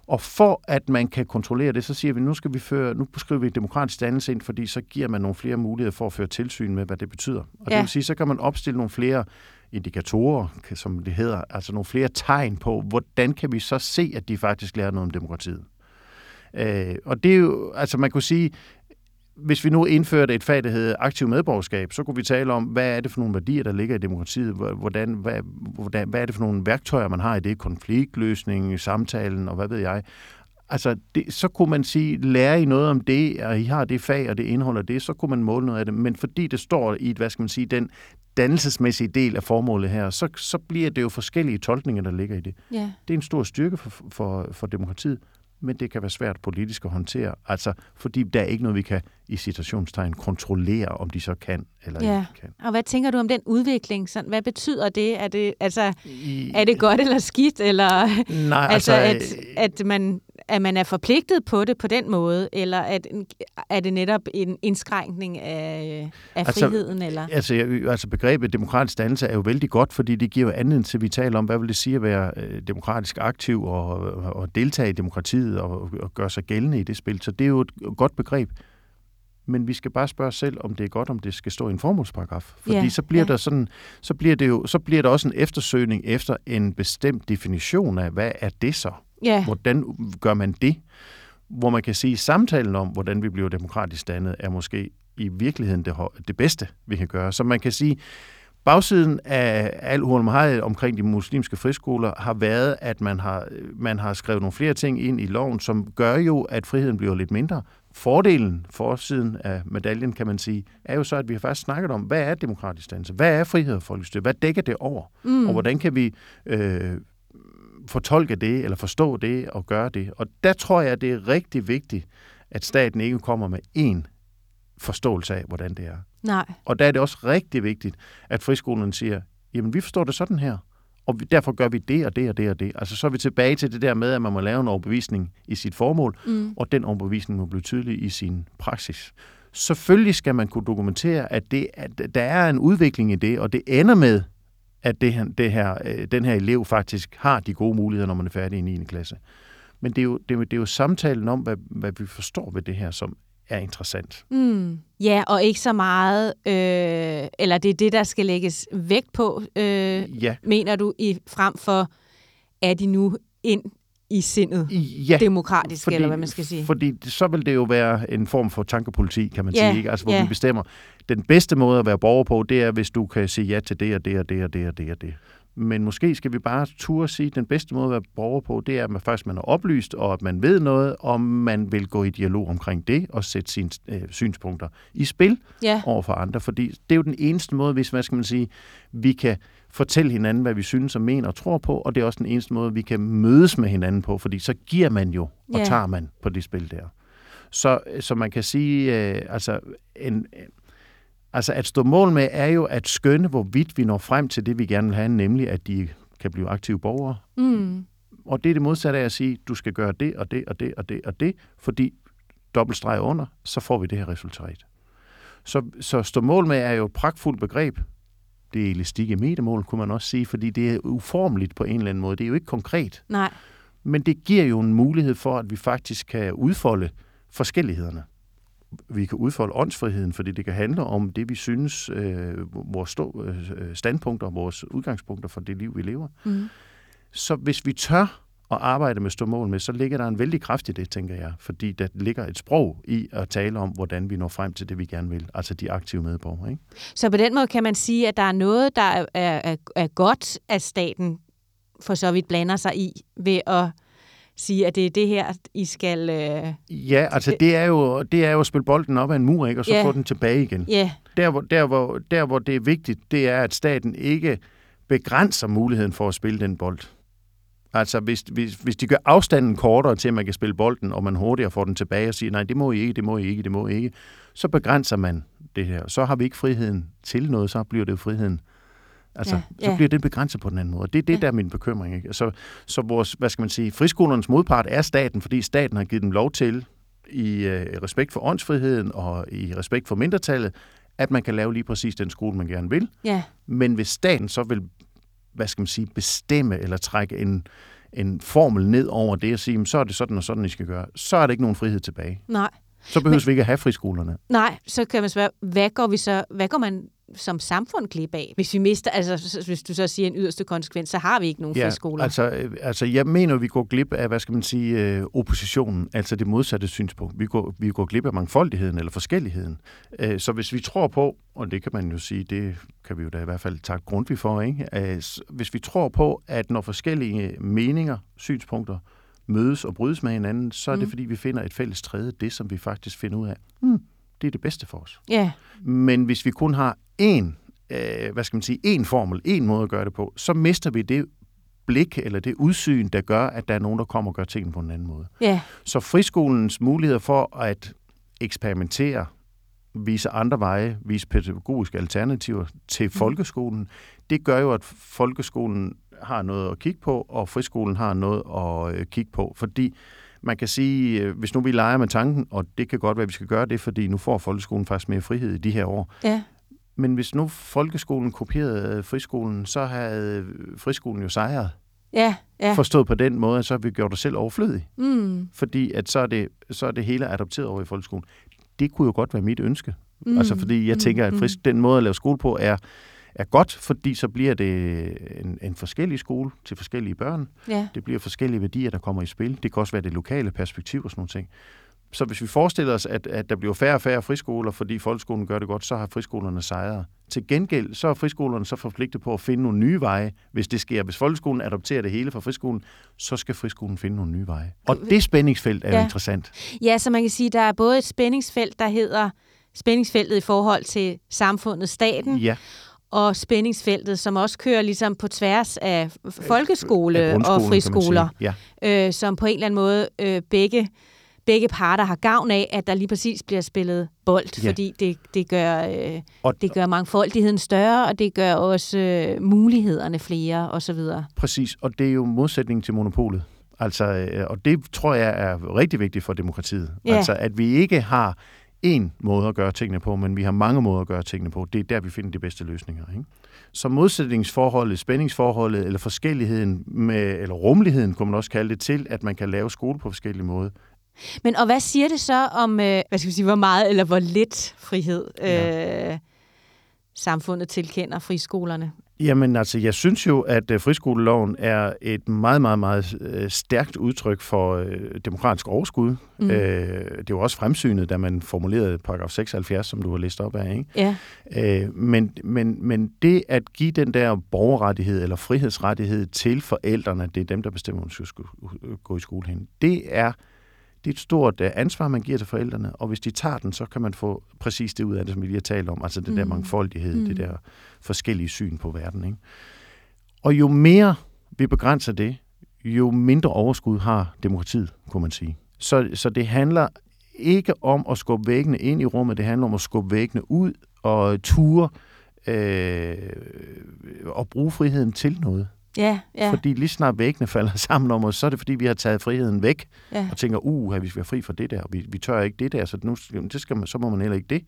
Og for at man kan kontrollere det, så siger vi, nu skal vi føre, nu beskriver vi demokratisk dannelse ind, fordi så giver man nogle flere muligheder for at føre tilsyn med, hvad det betyder. Og ja. det vil sige, så kan man opstille nogle flere indikatorer, som det hedder, altså nogle flere tegn på, hvordan kan vi så se, at de faktisk lærer noget om demokratiet. Øh, og det er jo, altså man kunne sige, hvis vi nu indførte et fag, der hedder aktiv medborgerskab, så kunne vi tale om, hvad er det for nogle værdier, der ligger i demokratiet? Hvordan, hvad, hvordan, hvad er det for nogle værktøjer, man har i det? Konfliktløsning, samtalen og hvad ved jeg? Altså, det, så kunne man sige, lære I noget om det, og I har det fag, og det indeholder det, så kunne man måle noget af det. Men fordi det står i, hvad skal man sige, den dannelsesmæssige del af formålet her, så, så bliver det jo forskellige tolkninger, der ligger i det. Ja. Det er en stor styrke for, for, for demokratiet. Men det kan være svært politisk at håndtere, altså fordi der er ikke noget, vi kan i citationstegn kontrollere, om de så kan eller Ja. ikke kan. Og hvad tænker du om den udvikling? Sådan, hvad betyder det? Er det, altså, I, er det godt eller skidt? Eller, Nej, altså, altså, at, at, man, at man er forpligtet på det på den måde? Eller at, er det netop en indskrænkning af, af Altså, friheden? Eller? Altså, altså begrebet demokratisk dannelse er jo vældig godt, fordi det giver jo anledning til, at vi taler om, hvad vil det sige at være øh, demokratisk aktiv og, og deltage i demokratiet og, og gøre sig gældende i det spil. Så det er jo et godt begreb. Men vi skal bare spørge os selv, om det er godt, om det skal stå i en formålsparagraf. Fordi Ja, så bliver ja. der sådan, så bliver det jo, så bliver der også en eftersøgning efter en bestemt definition af, hvad er det så? Ja, Hvordan gør man det? Hvor man kan sige, at samtalen om, hvordan vi bliver demokratisk dannet, er måske i virkeligheden det, det bedste, vi kan gøre. Så man kan sige, bagsiden af al hurmahaj omkring de muslimske friskoler har været, at man har, man har skrevet nogle flere ting ind i loven, som gør jo, at friheden bliver lidt mindre. Fordelen, forsiden af medaljen, kan man sige, er jo så, at vi har faktisk snakket om, hvad er demokratisk dannelse? Hvad er frihed og folkestyre? Hvad dækker det over? mm. Og hvordan kan vi øh, fortolke det, eller forstå det, og gøre det? Og der tror jeg, det er rigtig vigtigt, at staten ikke kommer med én forståelse af, hvordan det er. nej. Og der er det også rigtig vigtigt, at friskolerne siger, jamen vi forstår det sådan her, og derfor gør vi det og det og det og det. Altså så er vi tilbage til det der med, at man må lave en overbevisning i sit formål, Mm. og den overbevisning må blive tydelig i sin praksis. Selvfølgelig skal man kunne dokumentere, at, det, at der er en udvikling i det, og det ender med, at det her, det her, øh, den her elev faktisk har de gode muligheder, når man er færdig i 9. klasse. Men det er jo, det er jo, det er jo samtalen om, hvad, hvad vi forstår ved det her, som er interessant. Mm. Ja, og ikke så meget, øh, eller det er det, der skal lægges vægt på, øh, Ja, mener du, i frem for, er de nu ind i sindet ja demokratisk, fordi, eller hvad man skal sige? Fordi så vil det jo være en form for tankepoliti, kan man Ja, sige. Ikke? Altså, hvor ja. vi bestemmer, den bedste måde at være borger på, det er, hvis du kan sige ja til det og det og det og det og det og det. Men måske skal vi bare turde sige, at den bedste måde at være borger på, det er, at man faktisk man er oplyst, og at man ved noget, om man vil gå i dialog omkring det, og sætte sine øh, synspunkter i spil Ja, over for andre. Fordi det er jo den eneste måde, hvis, hvad skal man sige, vi kan fortælle hinanden, hvad vi synes og mener og tror på, og det er også den eneste måde, vi kan mødes med hinanden på, fordi så giver man jo, og Ja. tager man på det spil der. Så, så man kan sige, øh, altså, en, altså at stå mål med er jo at skønne, hvorvidt vi når frem til det, vi gerne vil have, nemlig at de kan blive aktive borgere. mm. Og det er det modsatte af at sige, du skal gøre det og det og det og det og det, fordi dobbeltstreg under, så får vi det her resultat. Så, så stå mål med er jo et pragtfuldt begreb. Det er elastik i metermål, kunne man også sige, fordi det er uformeligt på en eller anden måde. Det er jo ikke konkret. nej. Men det giver jo en mulighed for, at vi faktisk kan udfolde forskellighederne. Vi kan udfolde åndsfriheden, fordi det kan handle om det, vi synes, øh, vores stå, øh, standpunkter og vores udgangspunkter for det liv, vi lever. Mm. Så hvis vi tør at arbejde med stå mål med, så ligger der en vældig kraft i det, tænker jeg. Fordi der ligger et sprog i at tale om, hvordan vi når frem til det, vi gerne vil. Altså de aktive medborgere. Ikke? Så på den måde kan man sige, at der er noget, der er, er, er godt, at staten for så vidt blander sig i, ved at sige, at det er det her, I skal... Øh, Ja, altså det er, jo, det er jo at spille bolden op af en mur, ikke? og så Ja. få den tilbage igen. ja, Der hvor, der, hvor, der, hvor det er vigtigt, det er, at staten ikke begrænser muligheden for at spille den bold. Altså, hvis, hvis, hvis de gør afstanden kortere til, at man kan spille bolden, og man hurtigere får den tilbage og siger, nej, det må I ikke, det må I ikke, det må I ikke, så begrænser man det her. Så har vi ikke friheden til noget, så bliver det jo friheden. Altså, Ja, ja, så bliver det begrænset på den anden måde. Det er det, Ja. der er min bekymring. Ikke? Så, så vores, hvad skal man sige, friskolernes modpart er staten, fordi staten har givet dem lov til, i øh, respekt for åndsfriheden og i respekt for mindretallet, at man kan lave lige præcis den skole, man gerne vil. ja, Men hvis staten så vil, hvad skal man sige, bestemme eller trække en, en formel ned over det og sige, "Jamen, så er det sådan og sådan, I skal gøre, så er der ikke nogen frihed tilbage. nej. Så behøver vi ikke at have friskolerne. Nej, så kan man spørge, hvad går vi så, hvad går man som samfund glip af? Hvis vi mister, altså hvis du så siger en yderste konsekvens, så har vi ikke nogen friskoler. altså, øh, altså, jeg mener, vi går glip af, hvad skal man sige, øh, oppositionen, altså det modsatte synspunkt. Vi går, vi går glip af mangfoldigheden eller forskelligheden. Øh, Så hvis vi tror på, og det kan man jo sige, det kan vi jo da i hvert fald takke Grundtvig for, ikke? Øh, hvis vi tror på, at når forskellige meninger, synspunkter, mødes og brydes med hinanden, så er det Mm. fordi, vi finder et fælles træde, det som vi faktisk finder ud af. Hmm, det er det bedste for os. ja, Men hvis vi kun har én, øh, hvad skal man sige, én formel, én måde at gøre det på, så mister vi det blik eller det udsyn, der gør, at der er nogen, der kommer og gør tingene på en anden måde. Ja. Så friskolens muligheder for at eksperimentere, vise andre veje, vise pædagogiske alternativer til Mm. folkeskolen, det gør jo, at folkeskolen har noget at kigge på, og friskolen har noget at øh, kigge på. Fordi man kan sige, øh, hvis nu vi leger med tanken, og det kan godt være, at vi skal gøre det, fordi nu får folkeskolen faktisk mere frihed i de her år. Ja. Men hvis nu folkeskolen kopierede friskolen, så havde friskolen jo sejret. Ja. Ja. Forstået på den måde, at så har vi gjort os selv overflødige. Mm. Fordi at så, er det, så er det hele adopteret over i folkeskolen. Det kunne jo godt være mit ønske. Mm. Mm. Altså fordi jeg Mm. tænker, at Mm. frisk, den måde at lave skole på er, er godt, fordi så bliver det en, en forskellig skole til forskellige børn. Ja. Det bliver forskellige værdier, der kommer i spil. Det kan også være det lokale perspektiv og sådan nogle ting. Så hvis vi forestiller os, at, at der bliver færre og færre friskoler, fordi folkeskolen gør det godt, så har friskolerne sejret. Til gengæld så er friskolerne så forpligtet på at finde nogle nye veje, hvis det sker. Hvis folkeskolen adopterer det hele fra friskolen, så skal friskolen finde nogle nye veje. Og det spændingsfelt er ja. Jo interessant. Ja, så man kan sige, der er både et spændingsfelt, der hedder spændingsfeltet i forhold til samfundet, staten, Ja, og spændingsfeltet, som også kører ligesom på tværs af folkeskole af og friskoler. Ja. øh, som på en eller anden måde øh, begge, begge parter har gavn af, at der lige præcis bliver spillet bold, Ja. fordi det, det, gør, øh, Og, det gør mangfoldigheden større, og det gør også øh, mulighederne flere osv. Præcis, og det er jo modsætningen til monopolet. Altså, øh, og det tror jeg er rigtig vigtigt for demokratiet. Ja. Altså, at vi ikke har én måde at gøre tingene på, men vi har mange måder at gøre tingene på. Det er der, vi finder de bedste løsninger. Ikke? Så modsætningsforholdet, spændingsforholdet, eller forskelligheden, med, eller rummeligheden, kunne man også kalde det, til, at man kan lave skole på forskellige måder. Men og hvad siger det så om, øh, hvad skal vi sige, hvor meget eller hvor lidt frihed øh, samfundet tilkender friskolerne? Jamen altså, jeg synes jo, at øh, friskoleloven er et meget, meget, meget øh, stærkt udtryk for øh, demokratisk overskud. Mm. Mm. Øh, det var også fremsynet, da man formulerede paragraf 76, som du har læst op af. Ikke? Ja. Øh, men, men, men det at give den der borgerrettighed eller frihedsrettighed til forældrene, det er dem, der bestemmer, om de skal gå i skole hen. Det er, det er et stort øh, ansvar, man giver til forældrene, og hvis de tager den, så kan man få præcis det ud af det, som vi lige har talt om, altså det der Mm. mangfoldighed, Mm. det der forskellige syn på verden. Ikke? Og jo mere vi begrænser det, jo mindre overskud har demokratiet, kunne man sige. Så, så det handler ikke om at skubbe væggene ind i rummet, det handler om at skubbe væggene ud og ture øh, og bruge friheden til noget. Ja, ja. Fordi lige snart væggene falder sammen om os, så er det fordi, vi har taget friheden væk ja. og tænker, uh, vi skal være fri for det der, og vi, vi tør ikke det der, så, nu, det skal man, så må man heller ikke det.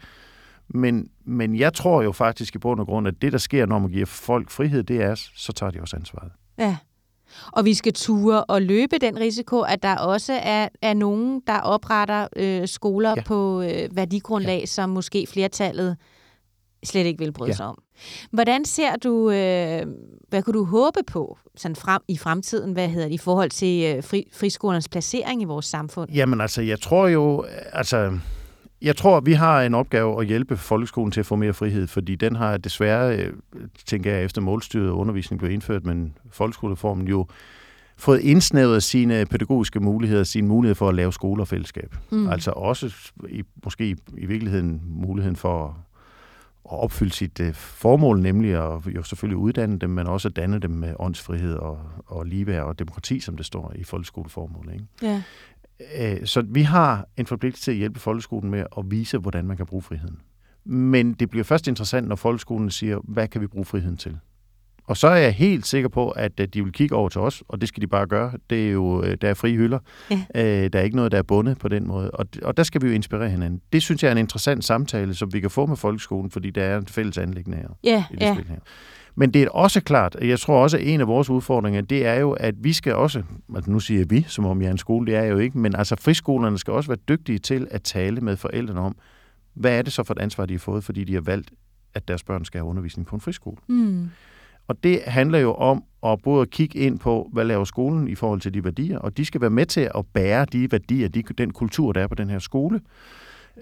Men, men jeg tror jo faktisk i bund og grund, at det, der sker, når man giver folk frihed, det er, så tager de også ansvaret. ja. Og vi skal ture og løbe den risiko, at der også er, er nogen, der opretter øh, skoler. Ja. på øh, værdigrundlag, ja. som måske flertallet slet ikke vil bryde ja. Sig om. Hvordan ser du, øh, hvad kunne du håbe på sådan frem, i fremtiden, hvad hedder det, i forhold til øh, fri, friskolernes placering i vores samfund? Jamen altså, jeg tror jo, altså, jeg tror, at vi har en opgave at hjælpe folkeskolen til at få mere frihed, fordi den har desværre, øh, tænker jeg, efter målstyret undervisning blev indført, men folkeskoleformen jo fået indsnævret sine pædagogiske muligheder, sine muligheder for at lave skole og fællesskab. Mm. Altså også i, måske i, i virkeligheden muligheden for at opfylde sit øh, formål, nemlig at jo selvfølgelig uddanne dem, men også at danne dem med åndsfrihed og, og ligeværd og demokrati, som det står i folkeskoleformålet. Ikke? Ja. Øh, Så vi har en forpligtelse til at hjælpe folkeskolen med at vise, hvordan man kan bruge friheden. Men det bliver først interessant, når folkeskolen siger, hvad kan vi bruge friheden til? Og så er jeg helt sikker på, at øh, de vil kigge over til os, og det skal de bare gøre. Det er jo, øh, der er frie hylder. Ja. Øh, Der er ikke noget, der er bundet på den måde. Og, og der skal vi jo inspirere hinanden. Det synes jeg er en interessant samtale, som vi kan få med folkeskolen, fordi der er en fælles anlæggende her Ja, i det ja. her. Men det er også klart, og jeg tror også, at en af vores udfordringer, det er jo, at vi skal også, altså nu siger jeg vi, som om jeg er en skole, det er jeg jo ikke, men altså friskolerne skal også være dygtige til at tale med forældrene om, hvad er det så for et ansvar, de har fået, fordi de har valgt, at deres børn skal have undervisning på en friskole. Mm. Og det handler jo om at både at kigge ind på, hvad laver skolen i forhold til de værdier, og de skal være med til at bære de værdier, de, den kultur, der er på den her skole.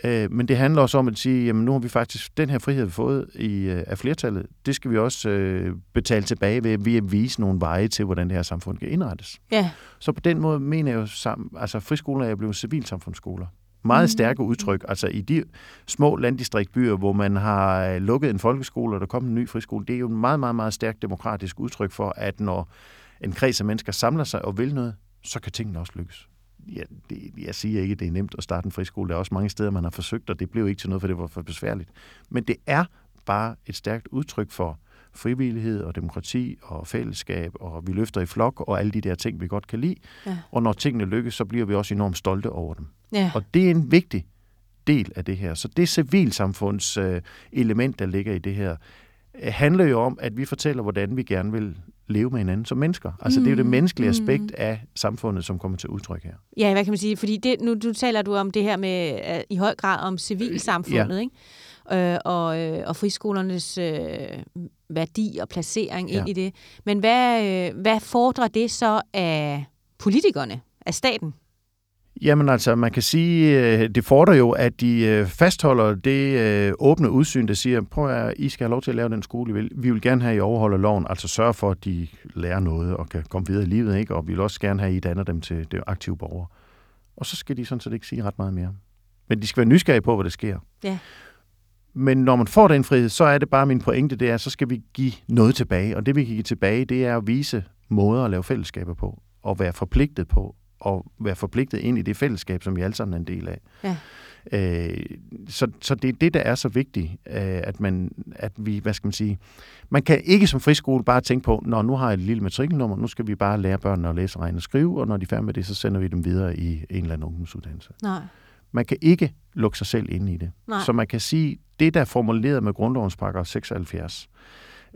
Øh, men det handler også om at sige, jamen nu har vi faktisk den her frihed vi fået i, øh, af flertallet. Det skal vi også øh, betale tilbage ved, ved at vise nogle veje til, hvordan det her samfund kan indrettes. Ja. Så på den måde mener jeg jo, sam, altså friskoler er blevet civilsamfundsskoler. Meget Mm. stærke udtryk. Altså i de små landdistriktbyer, hvor man har øh, lukket en folkeskole, og der kommer en ny friskole, det er jo en meget, meget, meget stærkt demokratisk udtryk for, at når en kreds af mennesker samler sig og vil noget, så kan tingene også lykkes. Ja, det, jeg siger ikke, at det er nemt at starte en friskole. Der er også mange steder, man har forsøgt, og det blev ikke til noget, for det var for besværligt. Men det er bare et stærkt udtryk for frivillighed og demokrati og fællesskab, og vi løfter i flok og alle de der ting, vi godt kan lide. Ja. Og når tingene lykkes, så bliver vi også enormt stolte over dem. Ja. Og det er en vigtig del af det her. Så det civilsamfunds øh, element, der ligger i det her, øh, handler jo om, at vi fortæller, hvordan vi gerne vil leve med hinanden som mennesker. Altså mm. det er jo det mm. menneskelige mm. aspekt af samfundet, som kommer til udtryk her. Ja, hvad kan man sige? Fordi det, nu, nu taler du om det her med uh, i høj grad om civilsamfundet, ja. ikke? Øh, og, øh, og friskolernes øh, værdi og placering ja. ind i det. Men hvad, øh, hvad fordrer det så af politikerne, af staten? Jamen altså, man kan sige, øh, det fordrer jo, at de øh, fastholder det øh, åbne udsyn, der siger, prøv at I skal have lov til at lave den skole, I vil. Vi vil gerne have, at I overholder loven, altså sørge for, at de lærer noget og kan komme videre i livet, ikke? og vi vil også gerne have, at I danner dem til det aktive borgere. Og så skal de sådan set ikke sige ret meget mere. Men de skal være nysgerrige på, hvad der sker. Ja. Men når man får den frihed, så er det bare min pointe, det er, så skal vi give noget tilbage. Og det vi kan give tilbage, det er at vise måder at lave fællesskaber på, og være forpligtet på, og være forpligtet ind i det fællesskab, som vi alle sammen er en del af. Ja. Øh, så, så det er det, der er så vigtigt, øh, at, man, at vi, hvad skal man sige, man kan ikke som friskole bare tænke på, når nu har jeg et lille matrikelnummer, nu skal vi bare lære børnene at læse, regne og skrive, og når de er færdige med det, så sender vi dem videre i en eller anden ungdomsuddannelse. Nej. Man kan ikke lukke sig selv ind i det. Nej. Så man kan sige, det der er formuleret med grundlovens paragraf 76,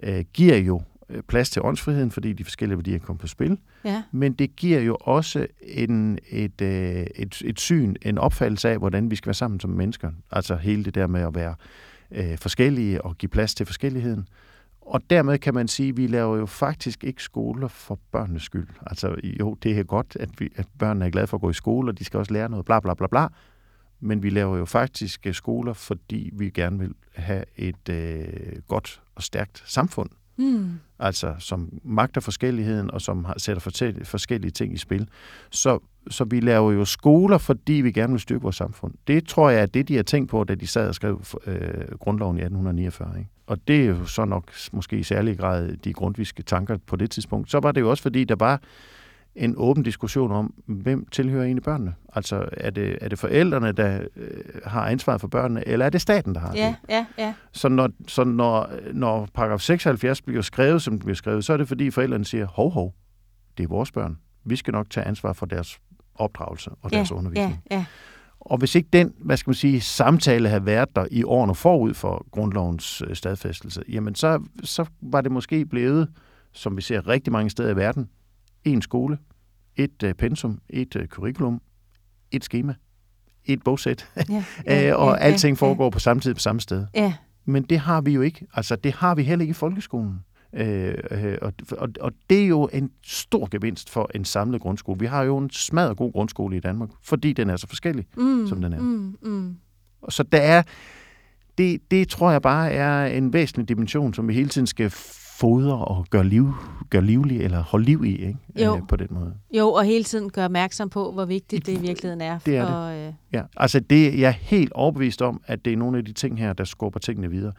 øh, giver jo øh, plads til åndsfriheden, fordi de forskellige værdier kommer på spil. Ja. Men det giver jo også en, et, øh, et, et syn, en opfattelse af, hvordan vi skal være sammen som mennesker. Altså hele det der med at være øh, forskellige og give plads til forskelligheden. Og dermed kan man sige, at vi laver jo faktisk ikke skoler for børnenes skyld. Altså jo, det er godt, at, vi, at børnene er glade for at gå i skole, og de skal også lære noget, bla bla bla bla men vi laver jo faktisk øh, skoler, fordi vi gerne vil have et øh, godt og stærkt samfund. Mm. Altså som magter forskelligheden, og som har, sætter forskellige ting i spil. Så, så vi laver jo skoler, fordi vi gerne vil styrke vores samfund. Det tror jeg er det, de har tænkt på, da de sad og skrev øh, grundloven i 1849. Ikke? Og det er jo så nok måske i særlig grad de grundviske tanker på det tidspunkt. Så var det jo også, fordi der var en åben diskussion om, hvem tilhører egentlig børnene? Altså, er det, er det forældrene, der øh, har ansvaret for børnene, eller er det staten, der har ja, det? Ja, ja. Så, når, så når, når paragraf 76 bliver skrevet, som det bliver skrevet, så er det fordi forældrene siger, hov, hov, det er vores børn. Vi skal nok tage ansvar for deres opdragelse og deres ja, undervisning. Ja, ja. Og hvis ikke den, hvad skal man sige, samtale havde været der i årene forud for grundlovens øh, stadfæstelse, jamen så, så var det måske blevet, som vi ser rigtig mange steder i verden, en skole, et uh, pensum, et uh, curriculum, et schema, et bogsæt, ja, ja, og ja, alting ja, foregår ja. på samme tid på samme sted. Ja. Men det har vi jo ikke. Altså, det har vi heller ikke i folkeskolen. Øh, øh, og, og, og det er jo en stor gevinst for en samlet grundskole. Vi har jo en smadret god grundskole i Danmark, fordi den er så forskellig, mm, som den er. Mm, mm. Så der er, det, det tror jeg bare er en væsentlig dimension, som vi hele tiden skal fodre og gøre, liv, gøre livlig, eller holde liv i, ikke? Jo. Øh, på den måde. Jo, og hele tiden gøre opmærksom på, hvor vigtigt det i virkeligheden er. Det er for, det. Øh... Ja, altså det, jeg er helt overbevist om, at det er nogle af de ting her, der skubber tingene videre.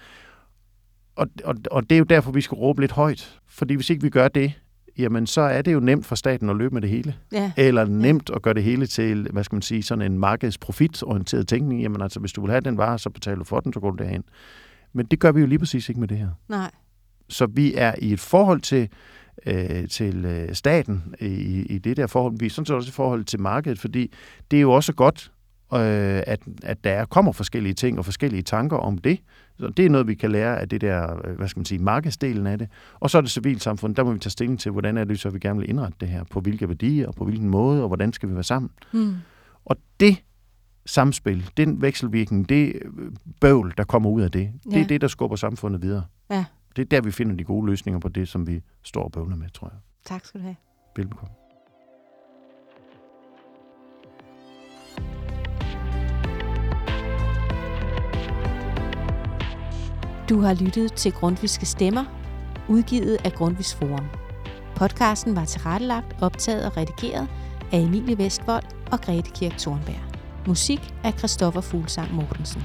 Og, og, og det er jo derfor, vi skal råbe lidt højt. Fordi hvis ikke vi gør det, jamen så er det jo nemt for staten at løbe med det hele. Ja. Eller nemt ja. at gøre det hele til, hvad skal man sige, sådan en markedsprofitorienteret tænkning. Jamen altså, hvis du vil have den vare, så betaler du for den, så går du derhen. Men det gør vi jo lige præcis ikke med det her. Nej. Så vi er i et forhold til, øh, til øh, staten i, i det der forhold. Vi er sådan set også i forhold til markedet, fordi det er jo også godt, øh, at, at der kommer forskellige ting og forskellige tanker om det. Så det er noget, vi kan lære af det der, øh, hvad skal man sige, markedsdelen af det. Og så er det civilsamfund, der må vi tage stilling til, hvordan er det så, vi gerne vil indrette det her, på hvilke værdier, og på hvilken måde, og hvordan skal vi være sammen. Mm. Og det samspil, den vekselvirkning, det bøvl, der kommer ud af det, ja. det er det, der skubber samfundet videre. Ja det er der, vi finder de gode løsninger på det, som vi står og bøvler med, tror jeg. Tak skal du have. Velbekomme. Du har lyttet til Grundviske Stemmer, udgivet af Grundvis Forum. Podcasten var tilrettelagt, optaget og redigeret af Emilie Vestvold og Grete Kirk Thornberg. Musik af Christoffer Fuglsang Mortensen.